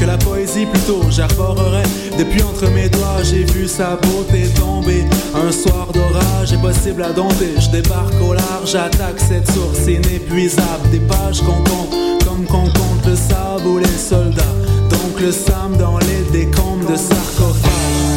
que la poésie plutôt j'arborerais. Depuis entre mes doigts, j'ai vu sa beauté tomber. Un soir d'orage est possible à dompter. Je débarque au large, j'attaque cette source inépuisable. Des pages qu'on compte, comme qu'on compte le sable ou les soldats. Donc le Sam dans les décombres de sarcophage.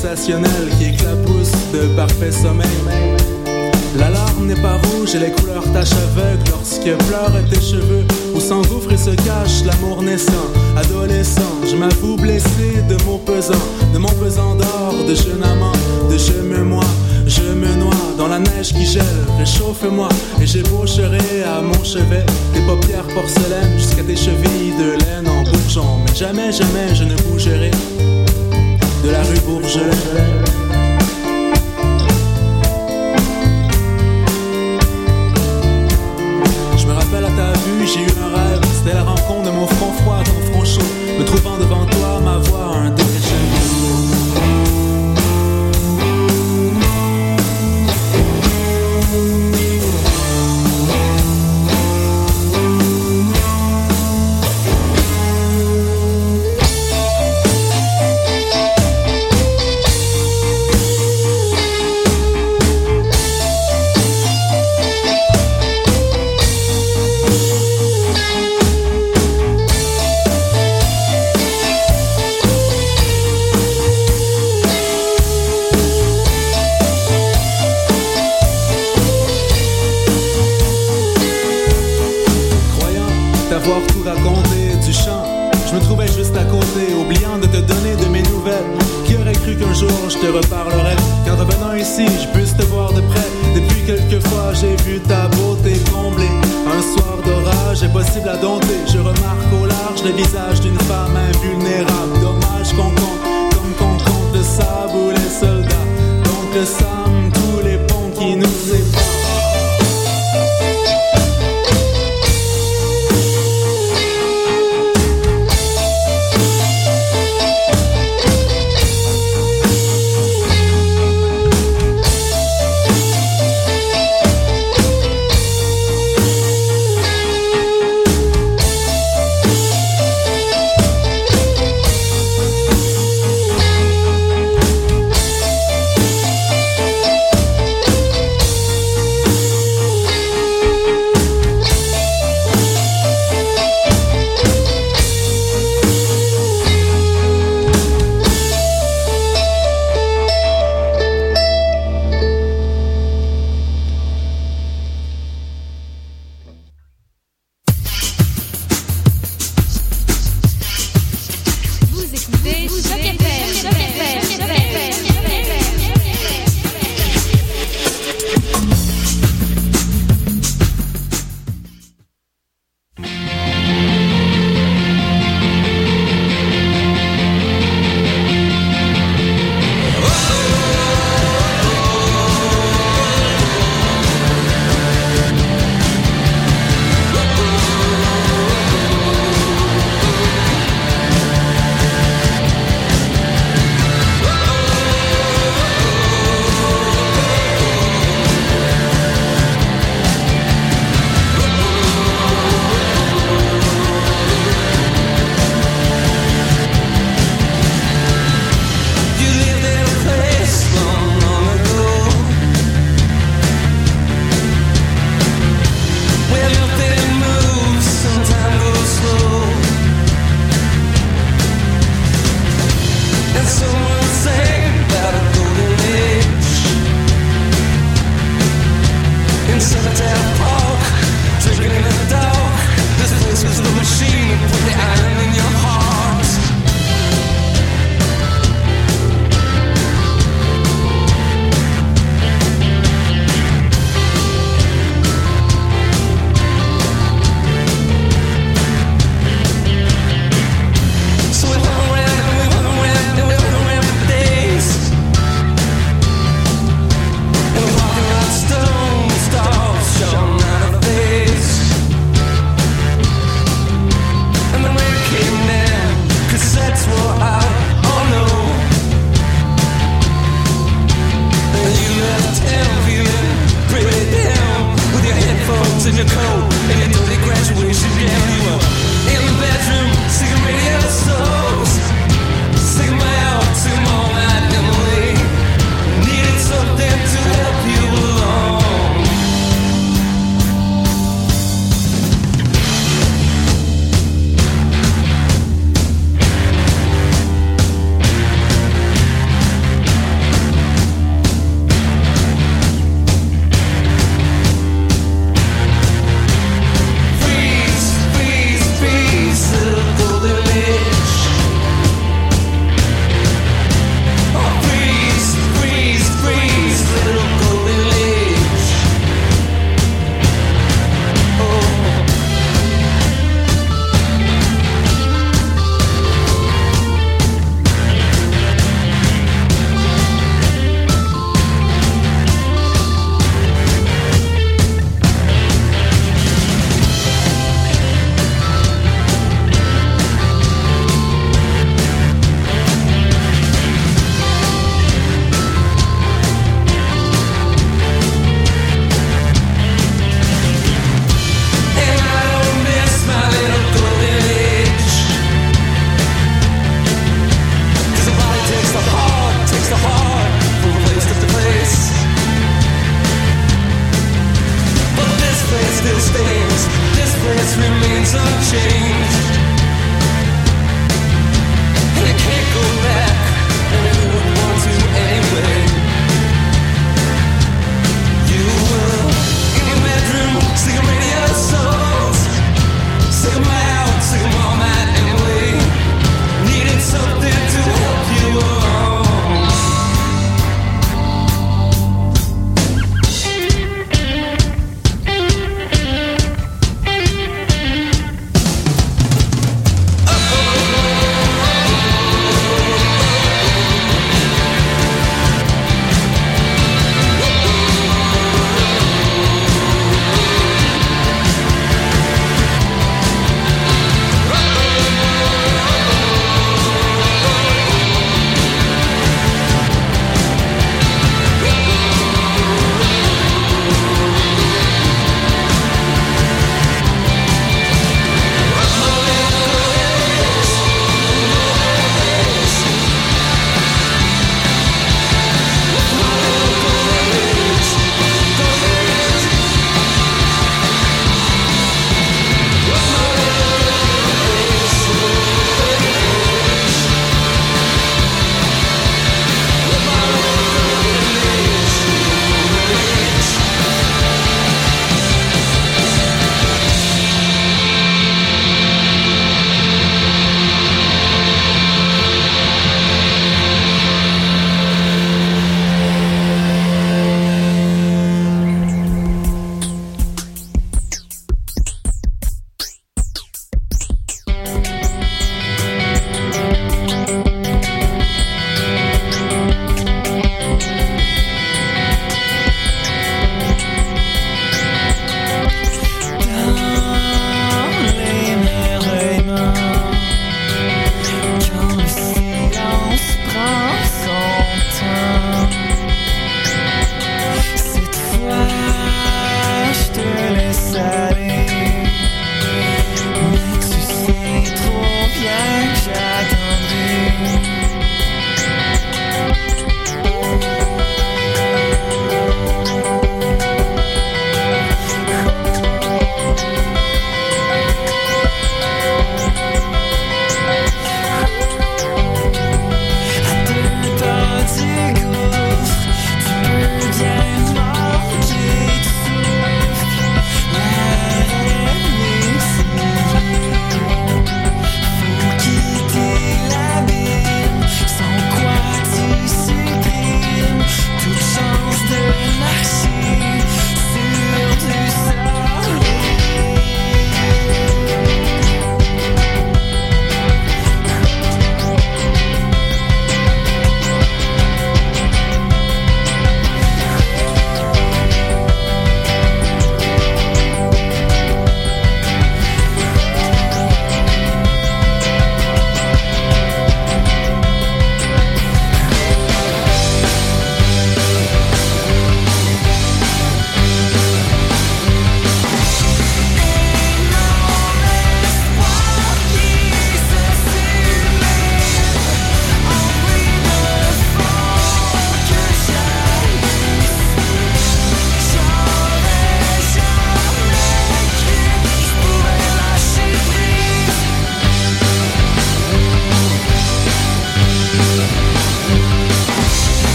Expulsationnelle qui éclabousse de parfait sommeil. L'alarme n'est pas rouge et les couleurs tâchent aveugle lorsque pleurent tes cheveux où s'engouffre et se cache l'amour naissant, adolescent. Je m'avoue blessé de mots pesants, de mon pesant d'or, de jeune amant, de je me moi, je me noie dans la neige qui gèle. Réchauffe-moi et j'ébaucherai à mon chevet tes paupières porcelaine jusqu'à tes chevilles de laine en bourgeon. Mais jamais, jamais je ne bougerai de la rue Bourget.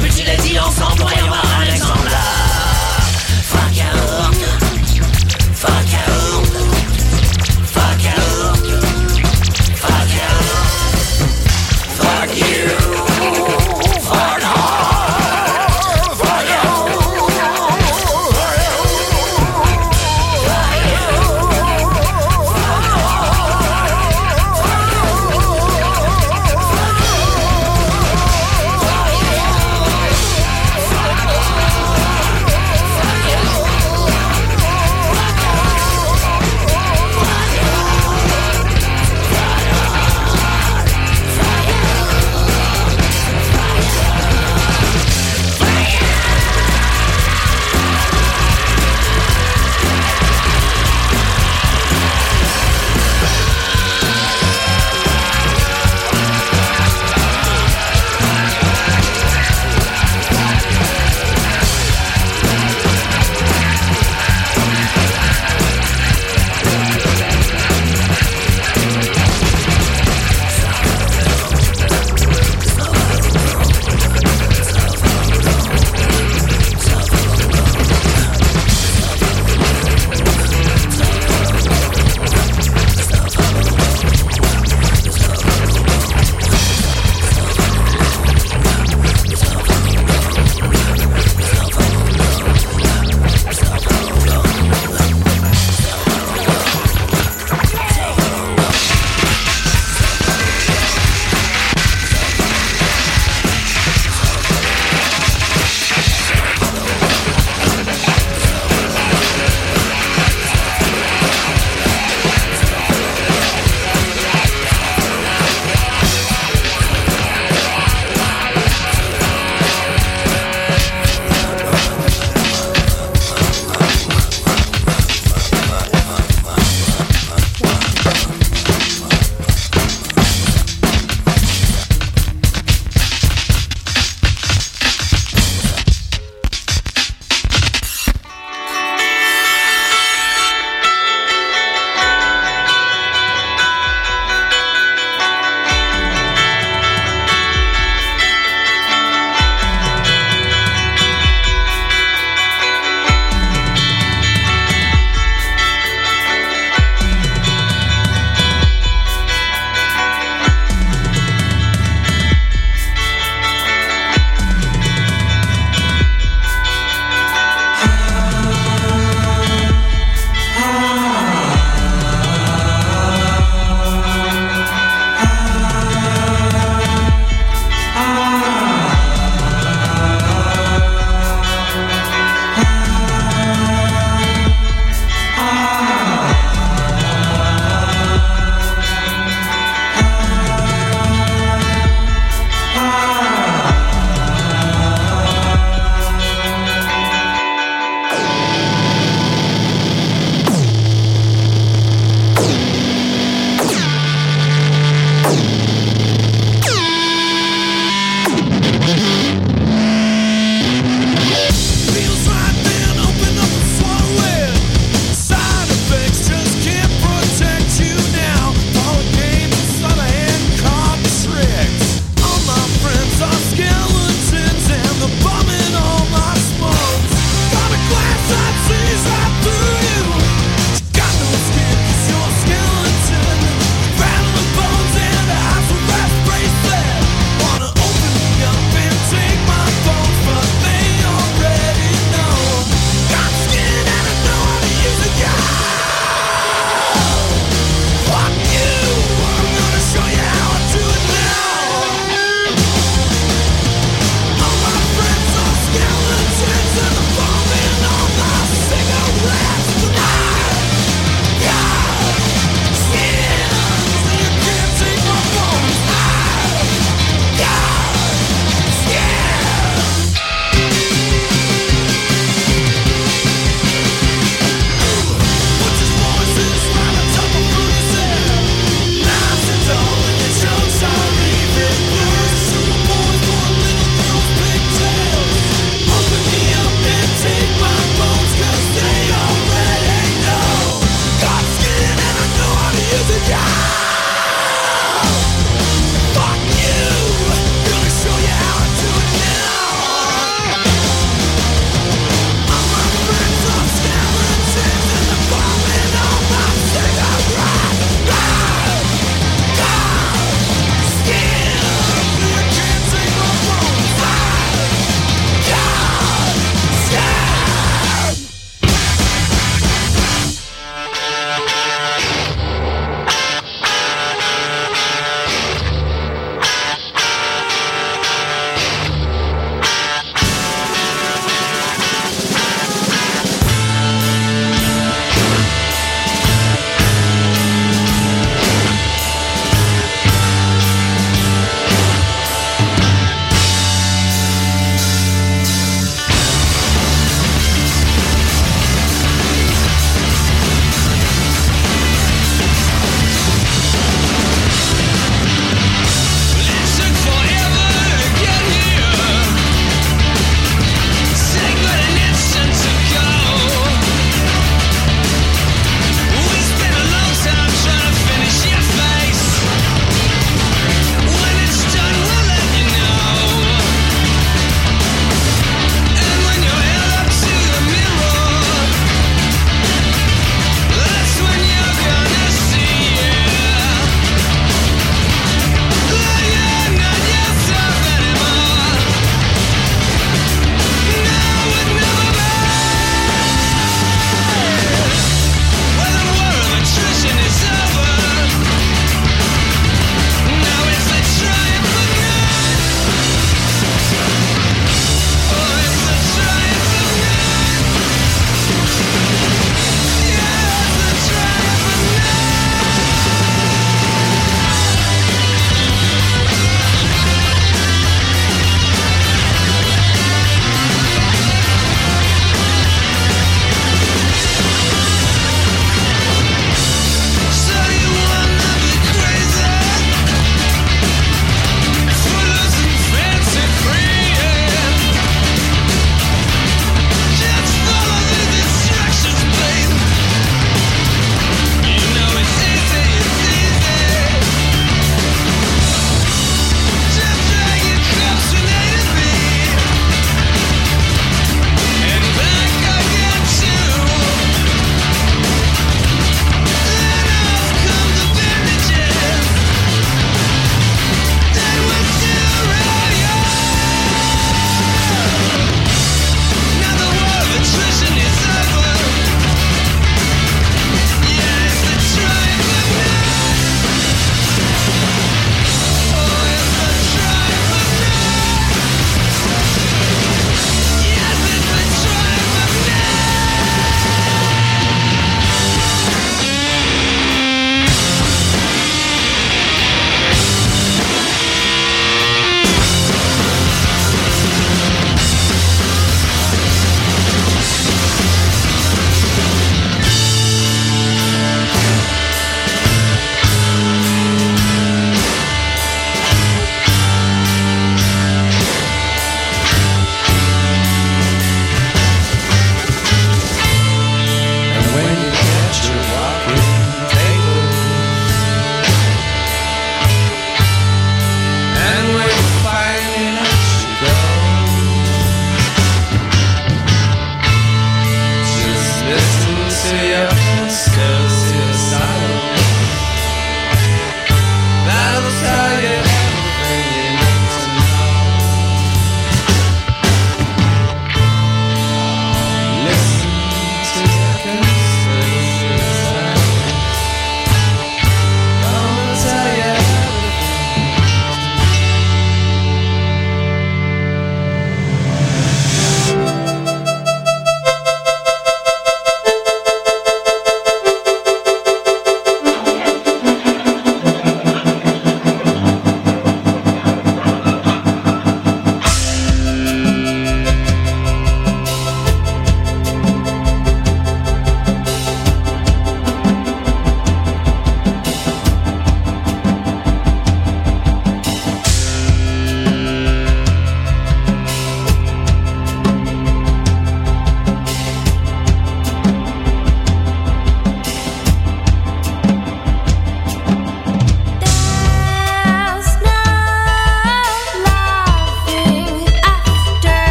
petit l'a dit ensemble,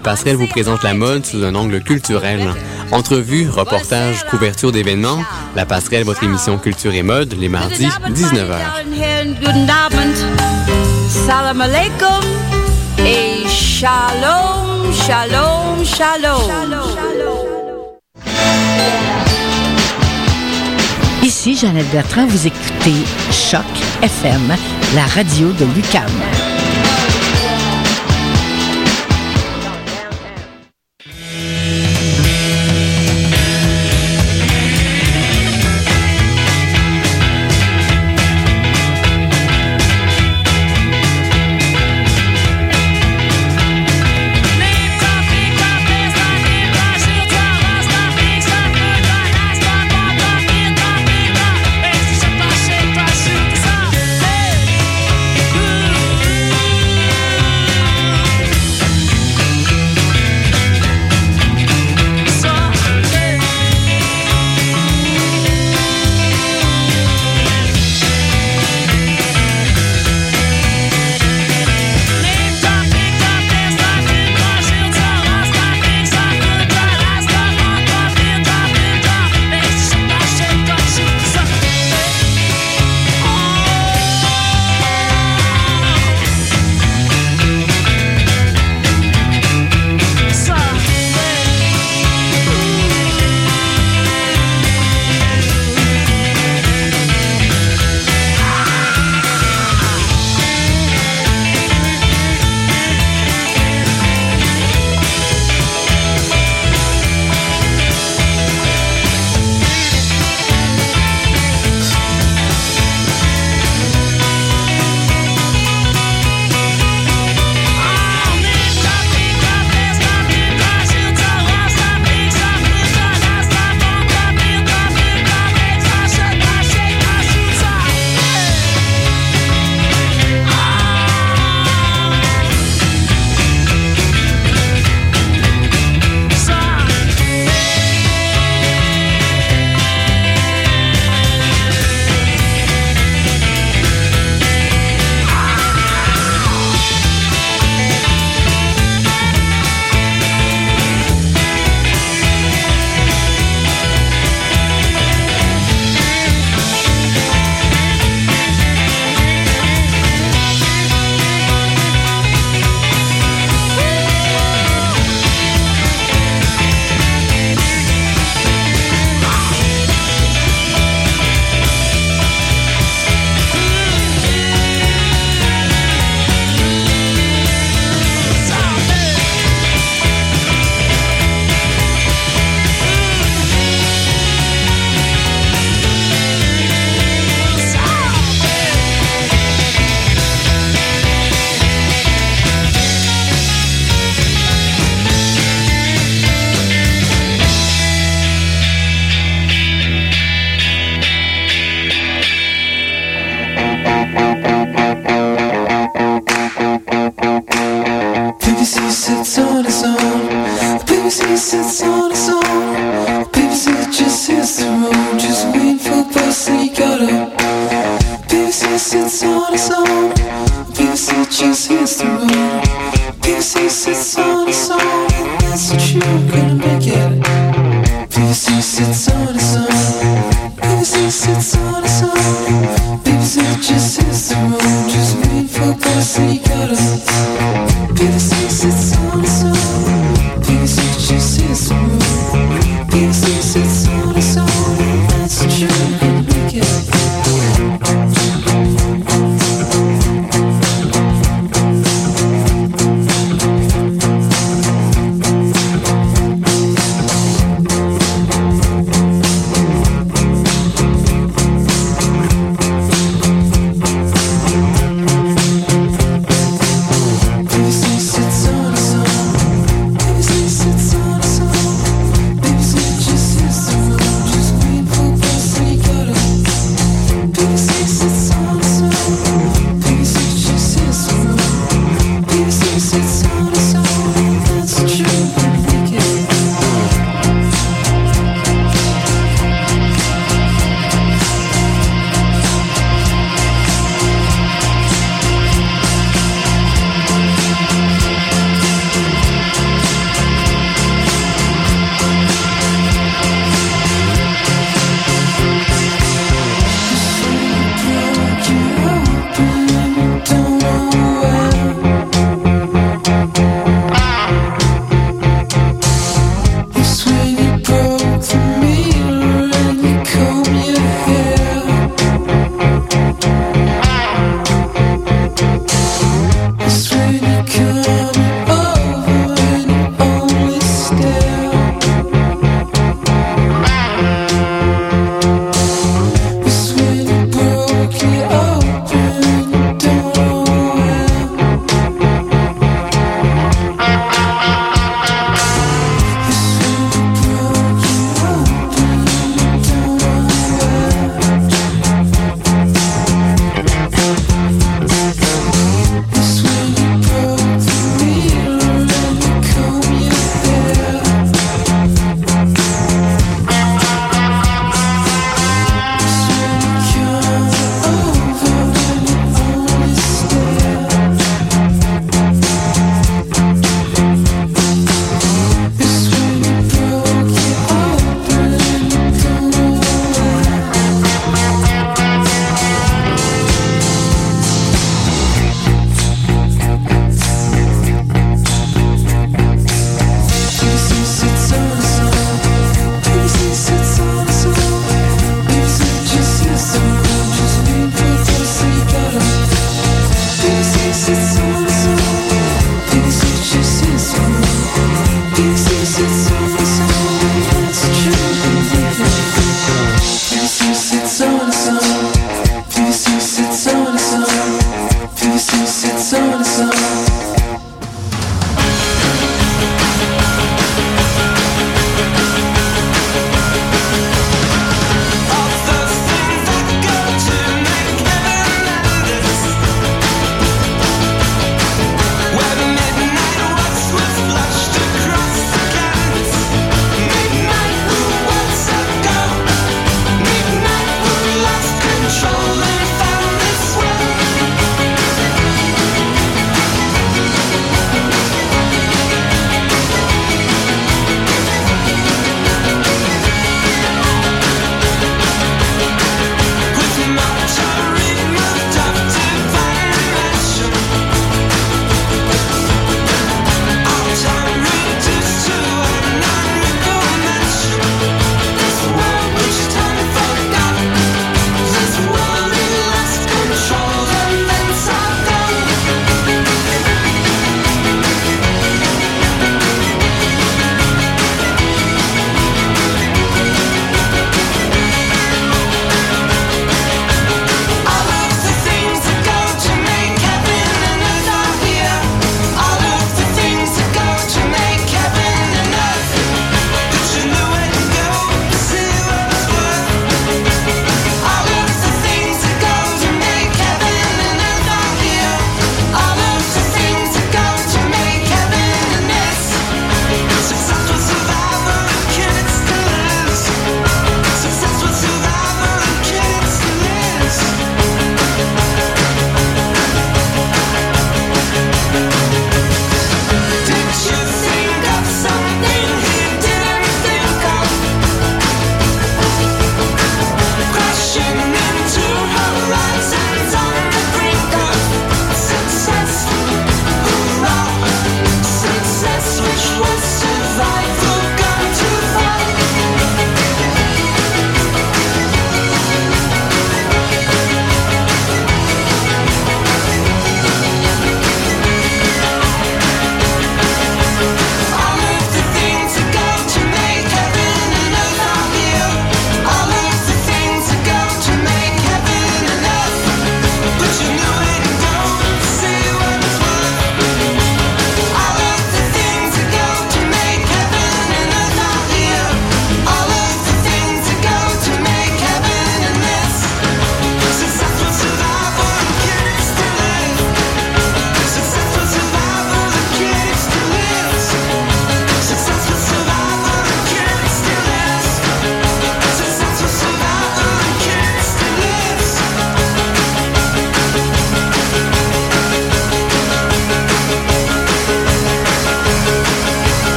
La passerelle vous présente la mode sous un angle culturel. Entrevues, reportages, couverture d'événements, la passerelle, votre émission culture et mode, les mardis, 19h. Salam alaikum et shalom, shalom, shalom. Ici Jeannette Bertrand, vous écoutez Choc FM, la radio de Lucam.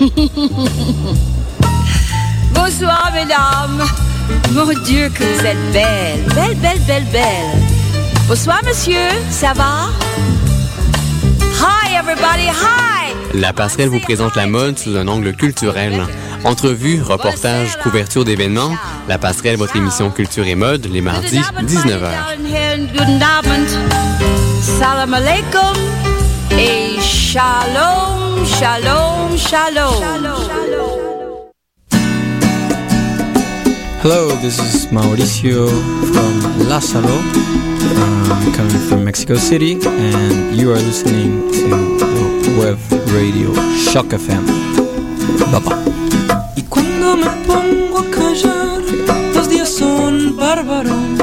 Bonsoir, mesdames. Mon Dieu, que vous êtes belle. Belle, belle, belle, belle. Bonsoir, monsieur. Ça va? Hi, everybody. Hi. La passerelle vous présente la mode sous un angle culturel. Entrevues, reportages, couverture d'événements, la passerelle, votre émission culture et mode, les mardis, 19h. Guten Abend. Salam alaikum. Et shalom, shalom, shalom. Hello, this is Mauricio from Lázaro, um, coming from Mexico City, and you are listening to web radio Shock FM. Bye bye. Y cuando me pongo a callar, los días son bárbaros.